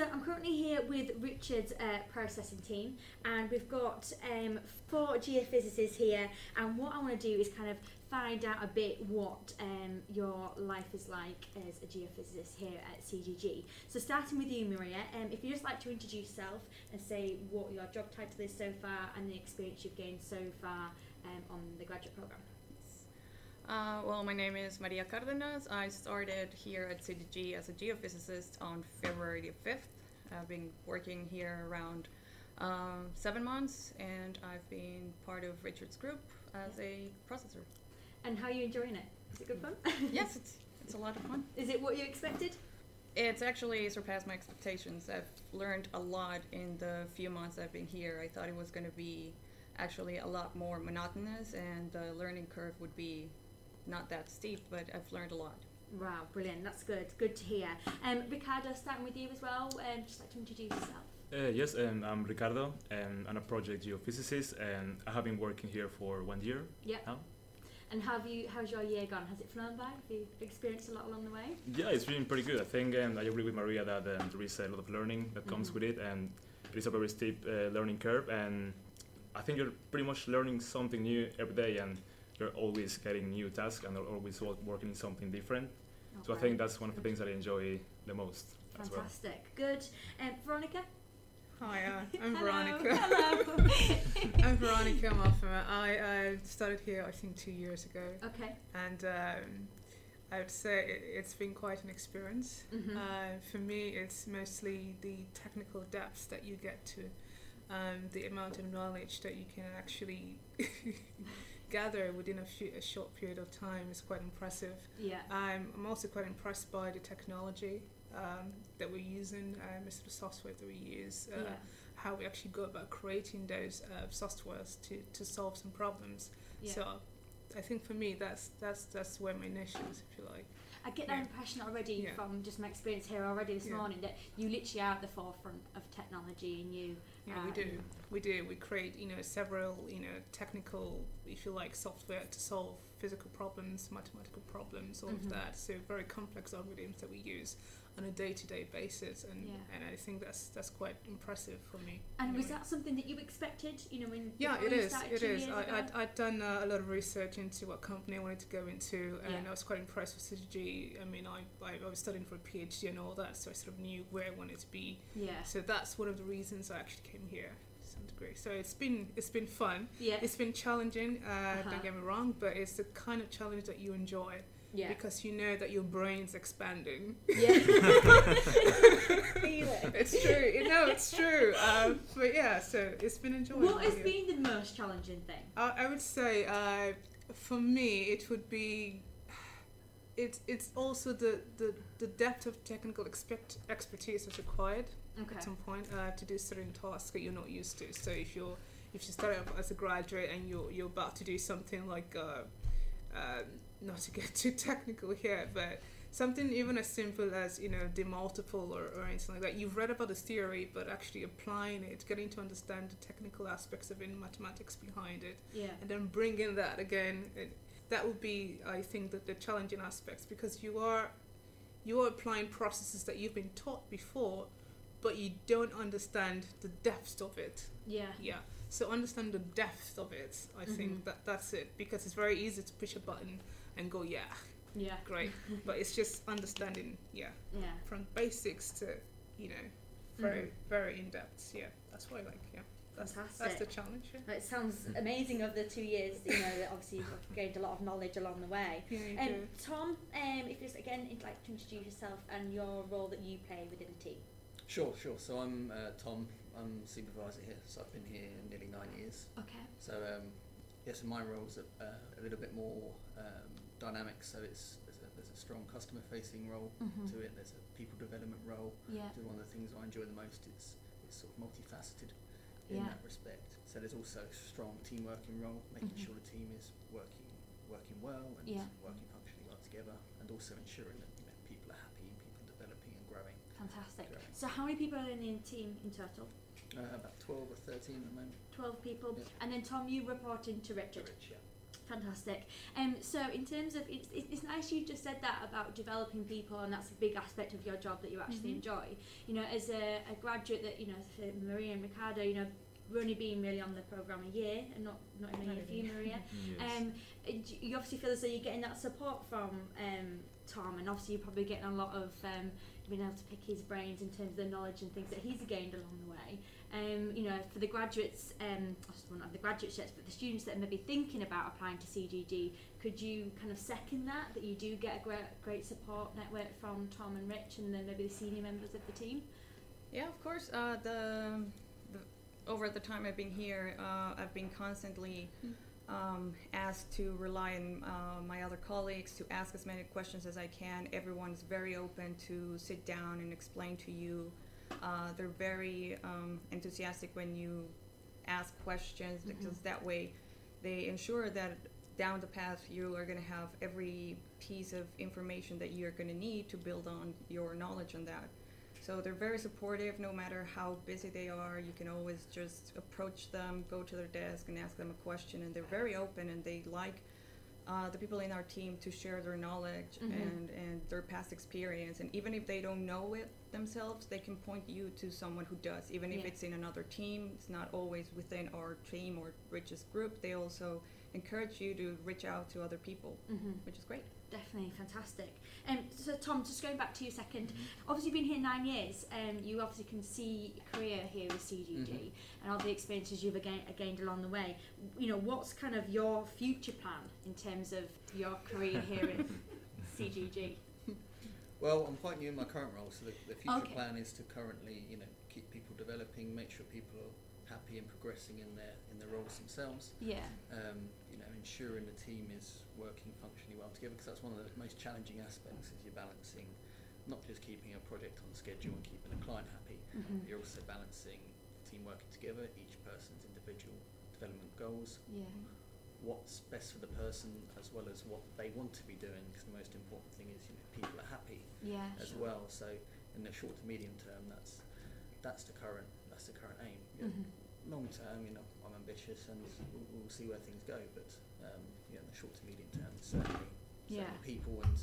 So I'm currently here with Richard's uh, processing team, and we've got um, four geophysicists here. And what I want to do is kind of find out a bit what um, your life is like as a geophysicist here at CGG. So starting with you, Maria, um, if you'd just like to introduce yourself and say what your job title is so far and the experience you've gained so far um, on the graduate program. Uh, well, my name is Maria Cardenas. I started here at CGG as a geophysicist on February 5th. I've been working here around um, seven months, and I've been part of Richard's group as a processor. And how are you enjoying it? Is it good fun? yes, it's, it's a lot of fun. Is it what you expected? It's actually surpassed my expectations. I've learned a lot in the few months I've been here. I thought it was going to be actually a lot more monotonous, and the learning curve would be not that steep, but I've learned a lot. Wow, brilliant. That's good. Good to hear. Um, Ricardo, starting with you as well, um, just like to introduce yourself. Uh, yes, um, I'm Ricardo, and I'm a project geophysicist, and I have been working here for one year Yep. now. And how have you? How's your year gone? Has it flown by? Have you experienced a lot along the way? Yeah, it's been pretty good. I think and I agree with Maria that um, there is a lot of learning that comes Mhm. with it, and it is a very steep uh, learning curve. And I think you're pretty much learning something new every day, and you're always getting new tasks, and you're always working in something different. So I think that's one of the things that I enjoy the most as well. Fantastic. Good. Um, Veronica. Hi, uh, I'm Hello. Veronica. Hello. I'm Veronica Moffat. I, I started here, I think, two years ago, okay. and um, I would say it, it's been quite an experience. Mhm. Uh, for me, it's mostly the technical depths that you get to, um, the amount of knowledge that you can actually gather within a, few, a short period of time is quite impressive. yeah. I'm, I'm also quite impressed by the technology um, that we're using, um, sort of software that we use, uh, yeah. how we actually go about creating those uh, softwares to, to solve some problems. Yeah. So I think for me, that's that's that's where my niche is, if you like. I get that yeah. impression already Yeah. from just my experience here already this Yeah. morning that you literally are at the forefront of technology and you. Yeah, uh, we do. We do. We create, you know, several, you know, technical, if you like, software to solve physical problems, mathematical problems, all Mhm. of that. So very complex algorithms that we use on a day-to-day basis, and Yeah. and I think that's that's quite impressive for me. And was that something that you expected? You know, when Yeah, it is. It is. I? I'd, I'd done uh, a lot of research into what company I wanted to go into, and Yeah. I was quite impressed with CGG. I mean, I, I, I was studying for a PhD and all that, so I sort of knew where I wanted to be. yeah. So that's one of the reasons I actually came here to some degree. So it's been it's been fun. Yeah. It's been challenging. Uh, Uh-huh. Don't get me wrong, but it's the kind of challenge that you enjoy yeah. because you know that your brain's expanding. yeah. It's true. You know, it's true. Um, but yeah, so it's been enjoyable. What has been the most challenging thing? I, I would say uh, for me it would be it's it's also the, the, the depth of technical expect, expertise that's required Okay. at some point uh, to do certain tasks that you're not used to. So if you're if you start up as a graduate and you're you're about to do something like uh, uh, not to get too technical here, but something even as simple as you know the multiple or, or anything like that. You've read about the theory, but actually applying it, getting to understand the technical aspects of it, mathematics behind it, Yeah. and then bringing that again it, that would be i think that the challenging aspects because you are you are applying processes that you've been taught before but you don't understand the depth of it Yeah. yeah so understand the depth of it i Mhm. think that that's it because it's very easy to push a button and go yeah Yeah. great but it's just understanding yeah Yeah. from basics to you know very very in depth yeah that's what i like yeah that's, that's the challenge yeah. It sounds amazing of the two years, you know, that obviously you've gained a lot of knowledge along the way. Yeah, you Um, do. Tom, um, if you just again you'd like to introduce yourself and your role that you play within the team. Sure, sure. So I'm uh, Tom. I'm supervisor here. So I've been here nearly nine years. Okay. So um, yeah, so my role's a, uh, a little bit more um, dynamic. So it's there's a, there's a strong customer-facing role Mm-hmm. to it. There's a people development role. Yeah. So one of the things I enjoy the most It's it's sort of multifaceted in Yeah. that respect. So there's also a strong team working role, making Mhm. sure the team is working working well and Yeah. working functionally well together, and also ensuring that you know, people are happy and people are developing and growing. Fantastic. Great. So how many people are in the team in total? Uh, about 12 or 13 at the moment. Twelve people. Yeah. And then Tom, you report into Richard. Rich, yeah. Fantastic. Um, so in terms of, it's, it's it's nice you just said that about developing people, and that's a big aspect of your job that you actually Mhm. enjoy. You know, as a, a graduate that you know, for Maria and Ricardo, you know, we're only being really on the program a year, and not not even a Not year for you, Maria. Yes. Um, you obviously feel as though you're getting that support from um, Tom, and obviously you're probably getting a lot of um, being able to pick his brains in terms of the knowledge and things that he's gained along the way. Um, you know, for the graduates, um, well, not the graduates yet, but the students that are maybe thinking about applying to CGG, could you kind of second that, that you do get a great, great support network from Tom and Rich and then maybe the senior members of the team? Yeah, of course. Uh, the, the over the time I've been here, uh, I've been constantly um, asked to rely on uh, my other colleagues to ask as many questions as I can. Everyone's very open to sit down and explain to you. Uh, they're very um, enthusiastic when you ask questions because that way they ensure that down the path you are going to have every piece of information that you're going to need to build on your knowledge on that. So they're very supportive no matter how busy they are. You can always just approach them, go to their desk and ask them a question and they're very open and they like uh, the people in our team to share their knowledge Mhm. and, and their past experience. And even if they don't know it themselves, they can point you to someone who does. Even if Yeah. it's in another team, it's not always within our team or Rich's group. They also encourage you to reach out to other people, Mm-hmm. which is great. Definitely fantastic. Um, so Tom, just going back to you a 2nd Mhm. obviously you've been here nine years. Um, you obviously can see your career here with CGG Mhm. and all the experiences you've again, gained along the way. You know, what's kind of your future plan in terms of your career here at CGG? Well, I'm quite new in my current role, so the, the future Okay. plan is to currently, you know, keep people developing, make sure people are happy and progressing in their in their roles themselves. Yeah. Um, you know, ensuring the team is working functionally well together, because that's one of the most challenging aspects is you're balancing not just keeping a project on schedule and keeping a client happy, hmm you're also balancing the team working together, each person's individual development goals, Yeah. what's best for the person as well as what they want to be doing. Because the most important thing is you know people are happy Yeah. as sure. well. So in the short to medium term, that's that's the current that's the current aim. You know, Mhm. Long term, you know, I'm ambitious and we'll, we'll see where things go. But um, you know, in the short to medium term, certainly, Yeah. certainly people and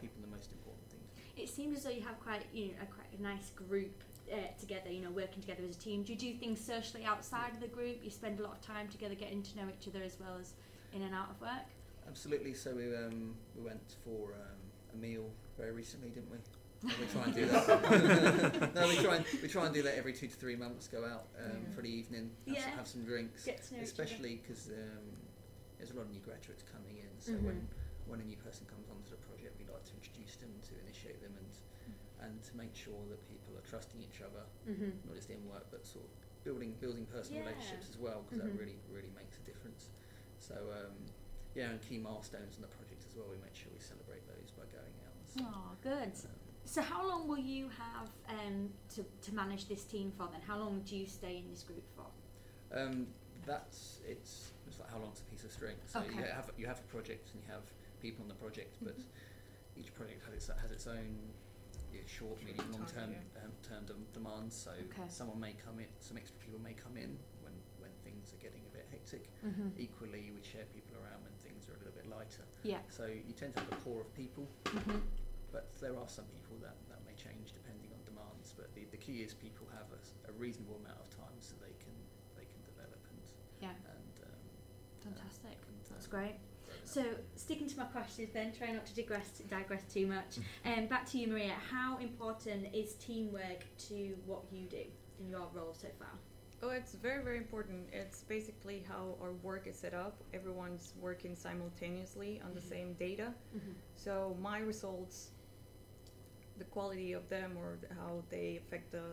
people are the most important things. It seems as though you have quite, you know, a quite a nice group uh, together. You know, working together as a team. Do you do things socially outside of the group? You spend a lot of time together, getting to know each other as well as in and out of work. Absolutely. So we um, we went for um, a meal very recently, didn't we? No, we try and do that. no, we try and we try and do that every two to three months. Go out um, Yeah. for the evening, have, Yeah. some, have some drinks. Get to know Especially because um, there's a lot of new graduates coming in. So Mhm. when when a new person comes onto the project, we like to introduce them, to initiate them, and and to make sure that people are trusting each other, other. not just in work, but sort of building building personal Yeah. relationships as well, because that really really makes a difference. So um, yeah, and key milestones in the project as well. We make sure we celebrate those by going out. And. Oh, good. Um, So how long will you have um, to, to manage this team for then? How long do you stay in this group for? Um, that's it's it's like how long's a piece of string. So you have you have a project and you have people on the project, but Mhm. each project has its has its own know, short, medium, long term um, term dem- demands. So Okay. someone may come in, some extra people may come in when when things are getting a bit hectic. Mm-hmm. Equally, we share people around when things are a little bit lighter. Yeah. So you tend to have a core of people, Mm-hmm. but there are some people that, that may change depending on demands. But the, the key is people have a reasonable amount of time so they can they can develop and Yeah. and um, Fantastic. and, That's great. grow in that So sticking to my questions then, try not to digress digress too much. Um, back to you, Maria. How important is teamwork to what you do in your role so far? Oh, it's very, very important. It's basically how our work is set up. Everyone's working simultaneously on the Mhm. same data. Mm-hmm. So my results, the quality of them or how they affect the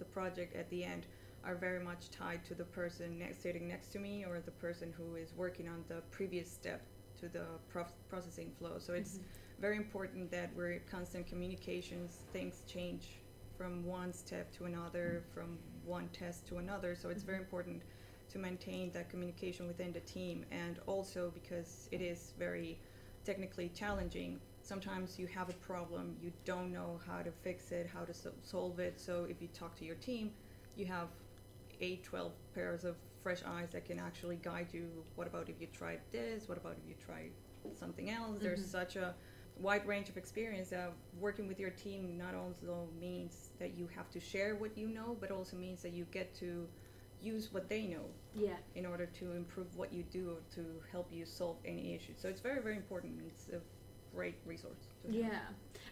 the project at the end are very much tied to the person next, sitting next to me or the person who is working on the previous step to the prof- processing flow. So it's very important that we're in constant communications. Things change from one step to another, from one test to another. So it's very Mhm. important to maintain that communication within the team. And also because it is very technically challenging, sometimes you have a problem, you don't know how to fix it, how to so- solve it. So if you talk to your team, you have eight, 12 pairs of fresh eyes that can actually guide you. What about if you tried this? What about if you tried something else? There's Mhm. such a wide range of experience that working with your team not only means that you have to share what you know, but also means that you get to use what they know Yeah. in order to improve what you do or to help you solve any issue. So it's very, very important. It's a great resource. to have. Yeah,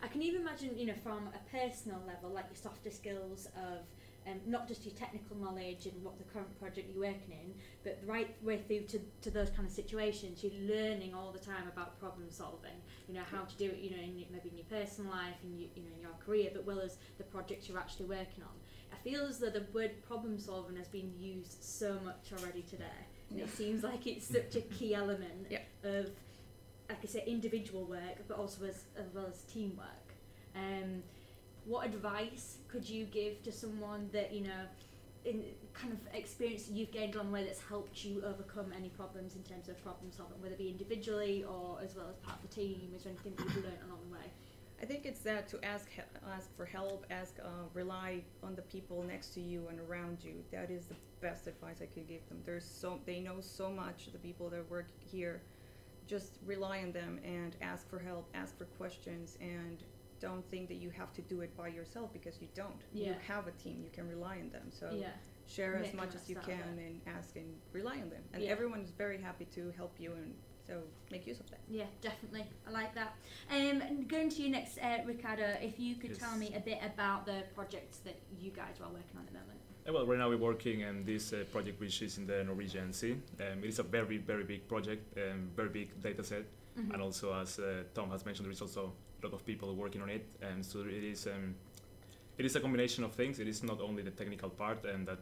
I can even imagine, you know, from a personal level, like your softer skills of um, not just your technical knowledge and what the current project you're working in, but right way through to, to those kind of situations, you're learning all the time about problem solving. You know how to do it. You know, in, maybe in your personal life, and, your, you know, in your career, but well as the projects you're actually working on. I feel as though the word problem solving has been used so much already today. And Yeah. it seems like it's such a key element Yeah. of, like I say, individual work, but also as, as well as teamwork. Um, what advice could you give to someone that, you know, in kind of experience you've gained along the way that's helped you overcome any problems in terms of problem solving, whether it be individually or as well as part of the team? Is there anything that you've learned along the way? I think it's that to ask ask for help, ask uh, rely on the people next to you and around you. That is the best advice I could give them. There's so they know so much. The people that work here, just rely on them and ask for help, ask for questions, and don't think that you have to do it by yourself because you don't. You have a team. You can rely on them. So yeah. share as much as you most out of can it. and ask and rely on them. And Yeah. everyone is very happy to help you and so make use of that. Yeah, definitely. I like that. Um, and going to you next, uh, Ricardo, if you could tell me a bit about the projects that you guys are working on at the moment. Uh, Well, right now we're working on this uh, project which is in the Norwegian Sea. Um, it is a very, very big project, um, very big data set, Mhm. and also as uh, Tom has mentioned, there is also a lot of people working on it, and so it is um, it is a combination of things. It is not only the technical part and that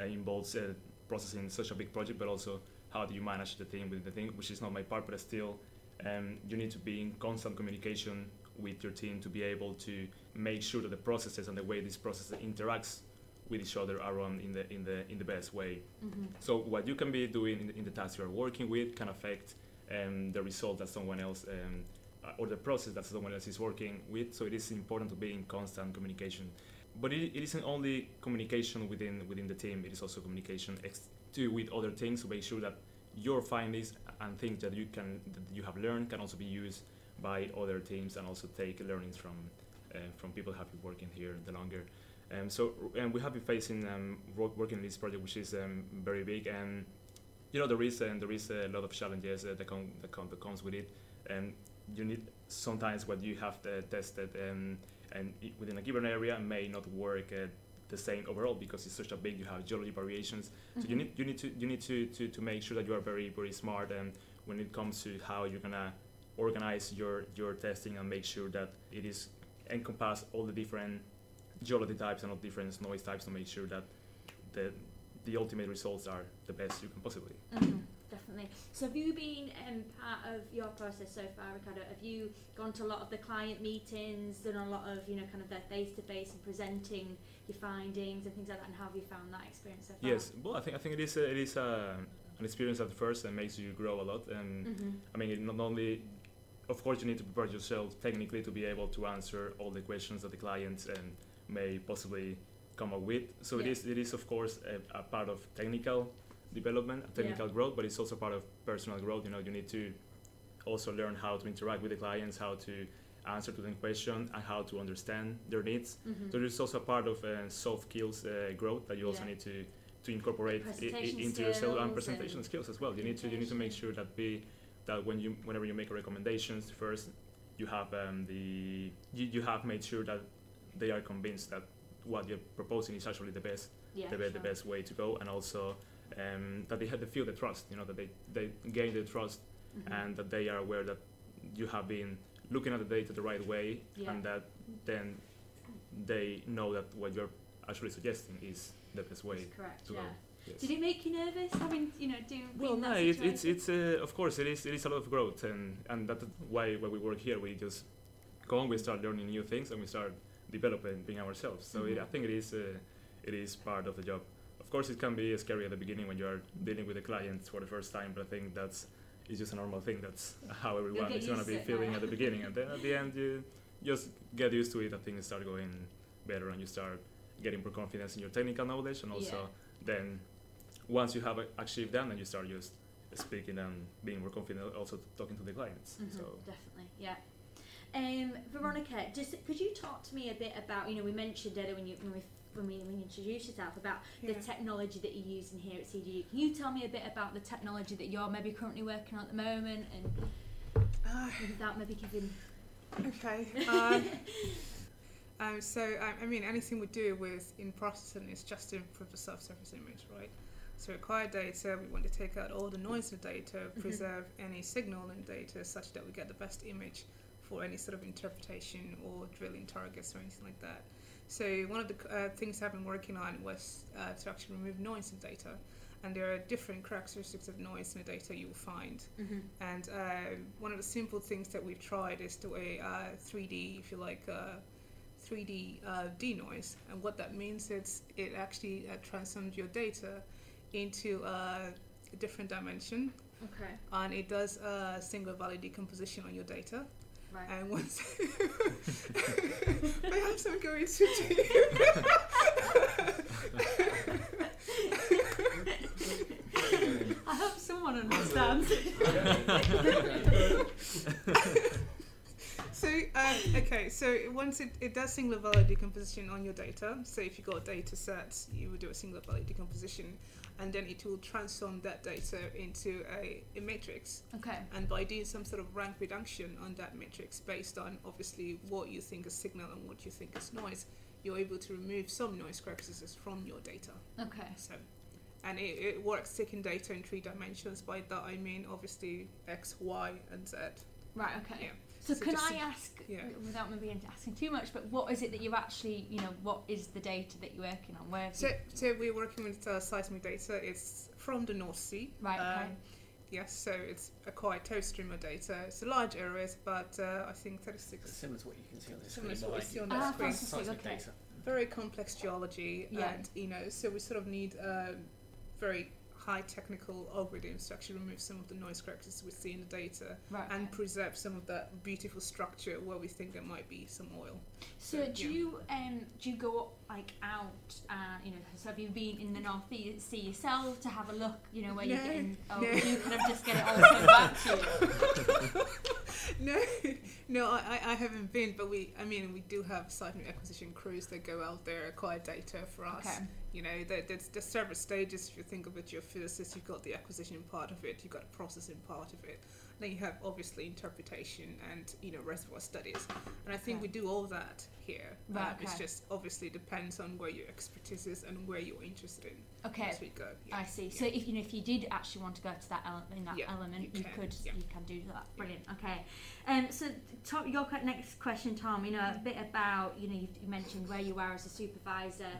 uh, involves uh, processing such a big project, but also how do you manage the team within the thing, which is not my part, but still um, you need to be in constant communication with your team to be able to make sure that the processes and the way this process interacts with each other are run in the in the in the best way. Mhm. So what you can be doing in the, in the task you are working with can affect um, the result that someone else um, or the process that someone else is working with. So it is important to be in constant communication. But it, it isn't only communication within within the team. It is also communication ex- to with other things to make sure that your findings and things that you can that you have learned can also be used by other teams and also take learnings from uh, from people who have been working here the longer. Um, so and we have been facing um, wo- working in this project, which is um, very big, and you know there is and there is a lot of challenges uh, that that, come, that comes with it, and you need sometimes what you have tested um, and within a given area may not work uh, the same overall because it's such a big you have geology variations so you Mhm. need you need to you need to, to, to make sure that you are very very smart and when it comes to how you're gonna organize your your testing and make sure that it is encompass all the different geology types and all different noise types to make sure that the the ultimate results are the best you can possibly. Mhm, Definitely. So have you been um, part of your process so far, Ricardo? Have you gone to a lot of the client meetings, done a lot of, you know, kind of their face-to-face and presenting your findings and things like that, and how have you found that experience so far? Yes, well I think I think it is a, it is a, an experience at first that makes you grow a lot and hmm I mean, it not only, of course, you need to prepare yourself technically to be able to answer all the questions that the clients um, may possibly come up with. So it Yeah. is, it is of course, a, a part of technical development, technical growth, but it's also part of personal growth. You know, you need to also learn how to interact with the clients, how to answer to them questions, and how to understand their needs. hmm So there's also part of uh, soft skills uh, growth that you also Yeah. need to to incorporate i- i- into yourself and presentation and skills as well. You need to you need to make sure that be that when you whenever you make recommendations first you have um, the you, you have made sure that they are convinced that what you're proposing is actually the best Yeah, the, be- the best way to go and also um, that they have to feel the trust you know that they, they gain the trust Mhm. and that they are aware that you have been looking at the data the right way Yeah. and that then they know that what you're actually suggesting is the best way That's correct. to Yeah. go. Yes. Did it make you nervous having, you know, do well, no, it, it's it's uh, of course it is it is a lot of growth and and that's why when we work here we just go on we start learning new things and we start developing being ourselves. So it, I think it is uh, it is part of the job. Of course, it can be scary at the beginning when you are dealing with the clients for the first time, but I think that's it's just a normal thing. That's how everyone is gonna be feeling at the beginning, and then at the end you just get used to it. and things start going better, and you start getting more confidence in your technical knowledge, and also Yeah. then once you have uh, achieved that, then you start just speaking and being more confident, also talking to the clients. Mhm, So definitely, yeah. Um, Veronica, just could you talk to me a bit about you know we mentioned earlier when you when we when we when you introduced yourself about the technology that you're using here at CGG. Can you tell me a bit about the technology that you're maybe currently working on at the moment and Ah, without maybe giving okay. Um, um, so um, I mean, anything we do with in processing is just to improve the subsurface image, right? So required data, we want to take out all the noise in the data, Mhm. preserve any signal in data, such that we get the best image for any sort of interpretation or drilling targets or anything like that. So one of the uh, things I've been working on was uh, to actually remove noise in data, and there are different characteristics of noise in the data you will find. mm-hmm. And uh, one of the simple things that we've tried is the way uh, 3D, if you like, uh, 3D uh, denoise. And what that means is it actually uh, transforms your data into uh, a different dimension, Okay. and it does a singular value decomposition on your data. Right. And once, perhaps I'm going to do. I hope someone understands. Um, okay, so once it, it does singular value decomposition on your data. So if you got a data sets, you would do a singular value decomposition, and then it will transform that data into a, a matrix. okay. And by doing some sort of rank reduction on that matrix based on obviously what you think is signal and what you think is noise, you're able to remove some noise characteristics from your data. Okay. So, and it, it works taking data in three dimensions. By that I mean obviously x, y, and z. Right. Okay. Yeah. So, So can I ask, yeah. without maybe asking too much, but what is it that you actually, you know, what is the data that you're working on? Where? So, you- so we're working with uh, seismic data. It's from the North Sea. Right, okay. Um, yes, so it's a quite toe streamer data. It's a large area, but uh, I think 36. Similar to what you can see on the Similar screen to what you see on you. that Ah, screen. fantastic, Seismic okay. data. Very complex geology, Yeah. and you know, so we sort of need um, very high technical algorithms to actually remove some of the noise characteristics we see in the data right. and preserve some of that beautiful structure where we think there might be some oil. So So, do yeah. you um do you go like out uh you know so have you been in the North Sea yourself to have a look you know where you're No, getting oh no. you kind of just get it all sent back to you no, no, I, I- I haven't been, but we, I mean, we do have seismic acquisition crews that go out there acquire data for us. okay You know, there, there's, there's several stages. If you think of it, your physicist, you've got the acquisition part of it, you've got the processing part of it. Then you have obviously interpretation and you know reservoir studies, and I think Okay. we do all that here. Right, Um, It's just obviously depends on where your expertise is and where you're interested in okay as we go. Yeah. I see. So if you know if you did actually want to go to that element, in that Yeah, element, you you, could yeah. you can do that. Brilliant. Okay. Um. So your next question, Tom. You know a bit about you know you mentioned where you are as a supervisor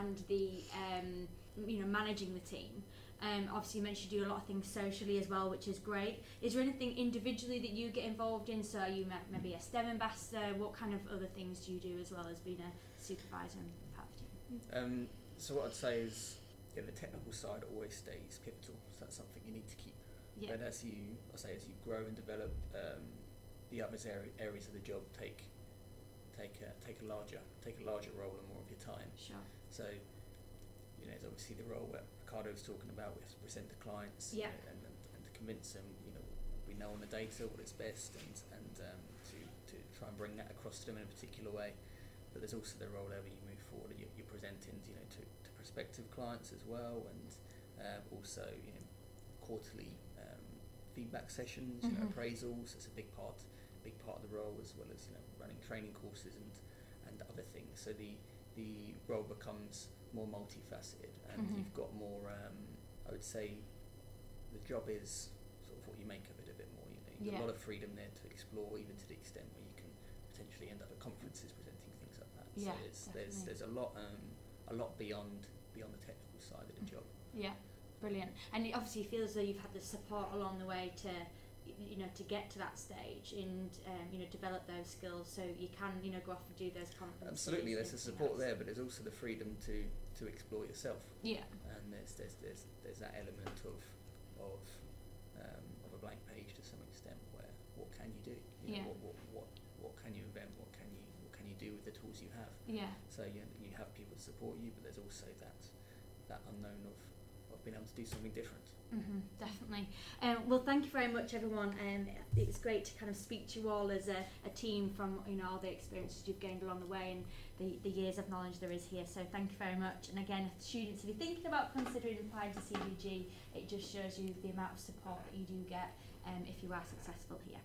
and the um you know managing the team. Um, obviously, you mentioned you do a lot of things socially as well, which is great. Is there anything individually that you get involved in? So, are you ma- maybe a STEM ambassador? What kind of other things do you do as well as being a supervisor and part of the team? Um, so what I'd say is, yeah, the technical side always stays pivotal. So that's something you need to keep. Yeah. But as you, I say, as you grow and develop, um, the other areas of the job take take a, take a larger take a larger role and more of your time. Sure. So, you know, there's obviously the role that Ricardo was talking about. We have to present to clients, you Yeah. know, and, and and to convince them, you know, we know on the data what is best, and and um, to to try and bring that across to them in a particular way. But there's also the role whenever you move forward, you, you're presenting, you know, to, to prospective clients as well, and um, also you know, quarterly um, feedback sessions, you know, Mhm. appraisals. It's a big part, big part of the role, as well as you know, running training courses and and other things. So the the role becomes more multifaceted, and Mhm. you've got more. Um, I would say the job is sort of what you make of it a bit more. You know, you've got a lot of freedom there to explore, even to the extent where you can potentially end up at conferences presenting things like that. Yeah, so it's, there's there's a lot um, a lot beyond beyond the technical side of the Mm. job. Yeah, brilliant. And it obviously feels though you've had the support along the way to, you know, to get to that stage and um, you know develop those skills, so you can you know go off and do those conferences. Absolutely, there's the support things. there, but there's also the freedom to to explore yourself. Yeah, and there's there's there's there's that element of of um, of a blank page to some extent where what can you do? You know, Yeah. what, what what what can you invent? What can you what can you do with the tools you have? yeah, So you you have people to support you, but there's also that that unknown of of being able to do something different. Hmm definitely. Um, well, thank you very much, everyone. Um, it's great to kind of speak to you all as a, a team from you know all the experiences you've gained along the way and the, the years of knowledge there is here. So thank you very much. And again, students, if you're thinking about considering applying to CGG, it just shows you the amount of support that you do get um, if you are successful here.